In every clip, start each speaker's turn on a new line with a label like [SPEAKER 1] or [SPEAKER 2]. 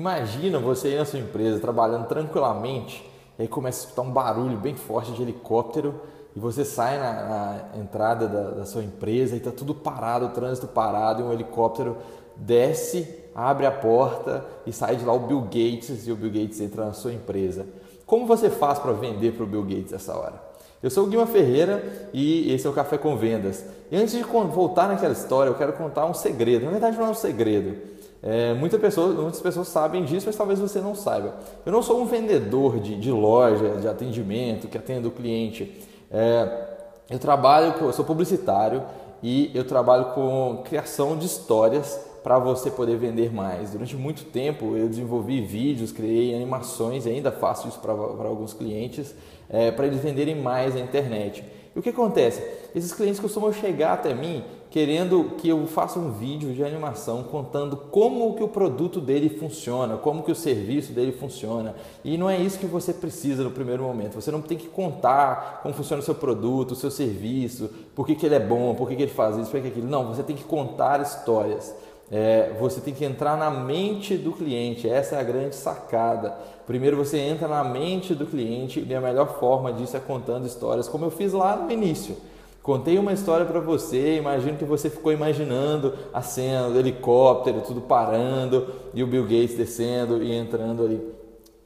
[SPEAKER 1] Imagina você aí na sua empresa trabalhando tranquilamente e aí começa a escutar um barulho bem forte de helicóptero e você sai na, na entrada da, da, sua empresa e está tudo parado, o trânsito parado e um helicóptero desce, abre a porta e sai de lá o Bill Gates e o Bill Gates entra na sua empresa. Como você faz para vender para o Bill Gates essa hora? Eu sou o Guilherme Ferreira e esse é o Café com Vendas. E antes de voltar naquela história, eu quero contar um segredo. Na verdade, não é um segredo. É, muita pessoa, muitas pessoas sabem disso, mas talvez você não saiba. Eu não sou um vendedor de, de loja, de atendimento, que atende o cliente. É, eu trabalho, eu sou publicitário e eu trabalho com criação de histórias para você poder vender mais. Durante muito tempo eu desenvolvi vídeos, criei animações ainda faço isso para alguns clientes é, para eles venderem mais na internet. O que acontece? Esses clientes costumam chegar até mim querendo que eu faça um vídeo de animação contando como que o produto dele funciona, como que o serviço dele funciona. E não é isso que você precisa no primeiro momento. Você não tem que contar como funciona o seu produto, o seu serviço, por que, que ele é bom, por que, que ele faz isso, por que aquilo. Não, você tem que contar histórias. É, você tem que entrar na mente do cliente, essa é a grande sacada. Primeiro você entra na mente do cliente e a melhor forma disso é contando histórias, como eu fiz lá no início. Contei uma história para você, imagino que você ficou imaginando a cena do helicóptero, tudo parando e o Bill Gates descendo e entrando ali.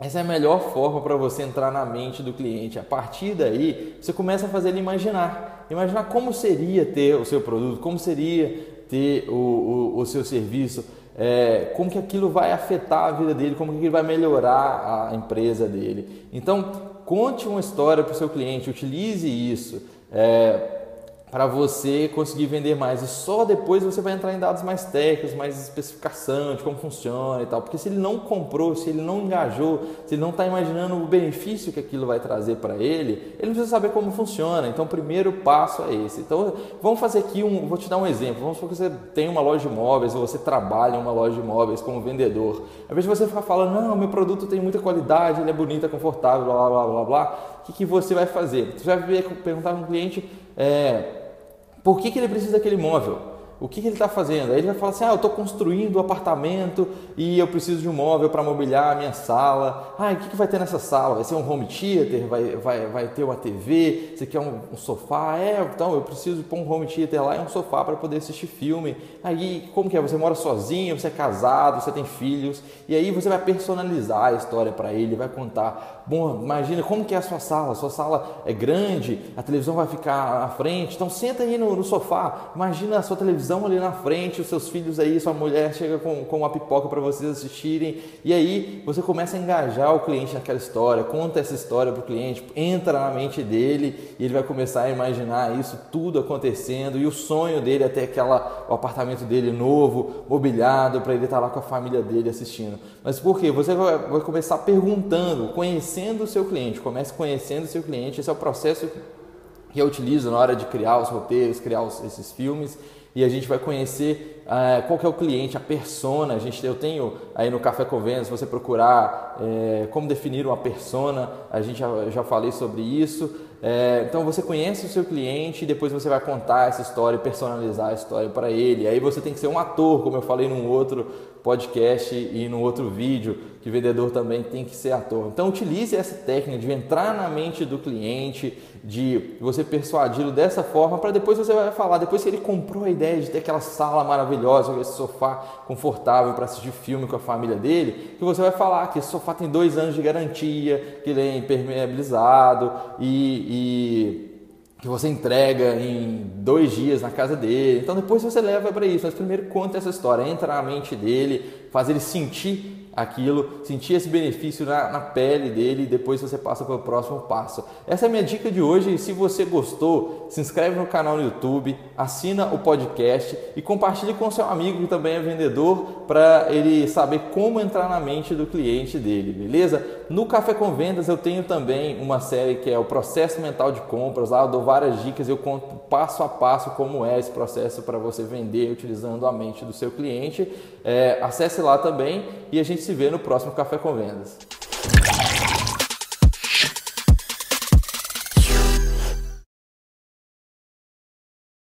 [SPEAKER 1] Essa é a melhor forma para você entrar na mente do cliente. A partir daí, você começa a fazer ele imaginar. Imaginar como seria ter o seu produto, como seria ter o, o, o seu serviço, é, como que aquilo vai afetar a vida dele, como que ele vai melhorar a empresa dele. Então, conte uma história para o seu cliente, utilize isso. É, para você conseguir vender mais. E só depois você vai entrar em dados mais técnicos, mais especificação de como funciona e tal. Porque se ele não comprou, se ele não engajou, se ele não está imaginando o benefício que aquilo vai trazer para ele, ele não precisa saber como funciona. Então, o primeiro passo é esse. Então, vamos fazer aqui um. Vou te dar um exemplo. Vamos supor que você tem uma loja de imóveis ou você trabalha em uma loja de imóveis como vendedor. Ao invés de você ficar falando, não, meu produto tem muita qualidade, ele é bonito, é confortável, blá blá blá blá, o que, que você vai fazer? Você vai perguntar para o cliente. É, por que, que ele precisa daquele imóvel? O que, que ele está fazendo? Aí ele vai falar assim: ah, eu estou construindo um apartamento e eu preciso de um móvel para mobiliar a minha sala. Ah, o que, que vai ter nessa sala? Vai ser um home theater? Vai, vai, vai ter uma TV? Você quer um, um sofá? É, então eu preciso pôr um home theater lá e um sofá para poder assistir filme. Aí, como que é? Você mora sozinho, você é casado, você tem filhos, e aí você vai personalizar a história para ele, vai contar. Bom, imagina como que é a sua sala. Sua sala é grande, a televisão vai ficar à frente, então senta aí no, no sofá. Imagina a sua televisão televisão ali na frente, os seus filhos aí, sua mulher chega com, com uma pipoca para vocês assistirem, e aí você começa a engajar o cliente naquela história, conta essa história para o cliente, entra na mente dele e ele vai começar a imaginar isso tudo acontecendo e o sonho dele é ter aquela, o apartamento dele novo, mobiliado, para ele estar tá lá com a família dele assistindo. Mas por quê? Você vai, vai começar perguntando, conhecendo o seu cliente, comece conhecendo o seu cliente, esse é o processo que eu utilizo na hora de criar os roteiros, criar os, esses filmes e a gente vai conhecer uh, qual que é o cliente, a persona. A gente, eu tenho aí no Café Vendas, se você procurar é, como definir uma persona, a gente já, já falei sobre isso. É, então você conhece o seu cliente e depois você vai contar essa história, personalizar a história para ele. Aí você tem que ser um ator, como eu falei num outro podcast e num outro vídeo, que vendedor também tem que ser ator. Então utilize essa técnica de entrar na mente do cliente, de você persuadi-lo dessa forma, para depois você vai falar, depois que ele comprou a ideia de ter aquela sala maravilhosa, esse sofá confortável para assistir filme com a família dele, que você vai falar que esse sofá tem dois anos de garantia, que ele é impermeabilizado e, e que você entrega em dois dias na casa dele. Então depois você leva para isso. Mas primeiro conta essa história, entra na mente dele, faz ele sentir aquilo, sentir esse benefício na, na, pele dele e depois você passa para o próximo passo. Essa é a minha dica de hoje. Se você gostou, se inscreve no canal no YouTube, assina o podcast e compartilhe com seu amigo que também é vendedor para ele saber como entrar na mente do cliente dele, beleza? No Café com Vendas eu tenho também uma série que é o processo mental de compras. Lá eu dou várias dicas, eu conto passo a passo como é esse processo para você vender utilizando a mente do seu cliente. É, acesse lá também e a gente se vê no próximo Café com Vendas.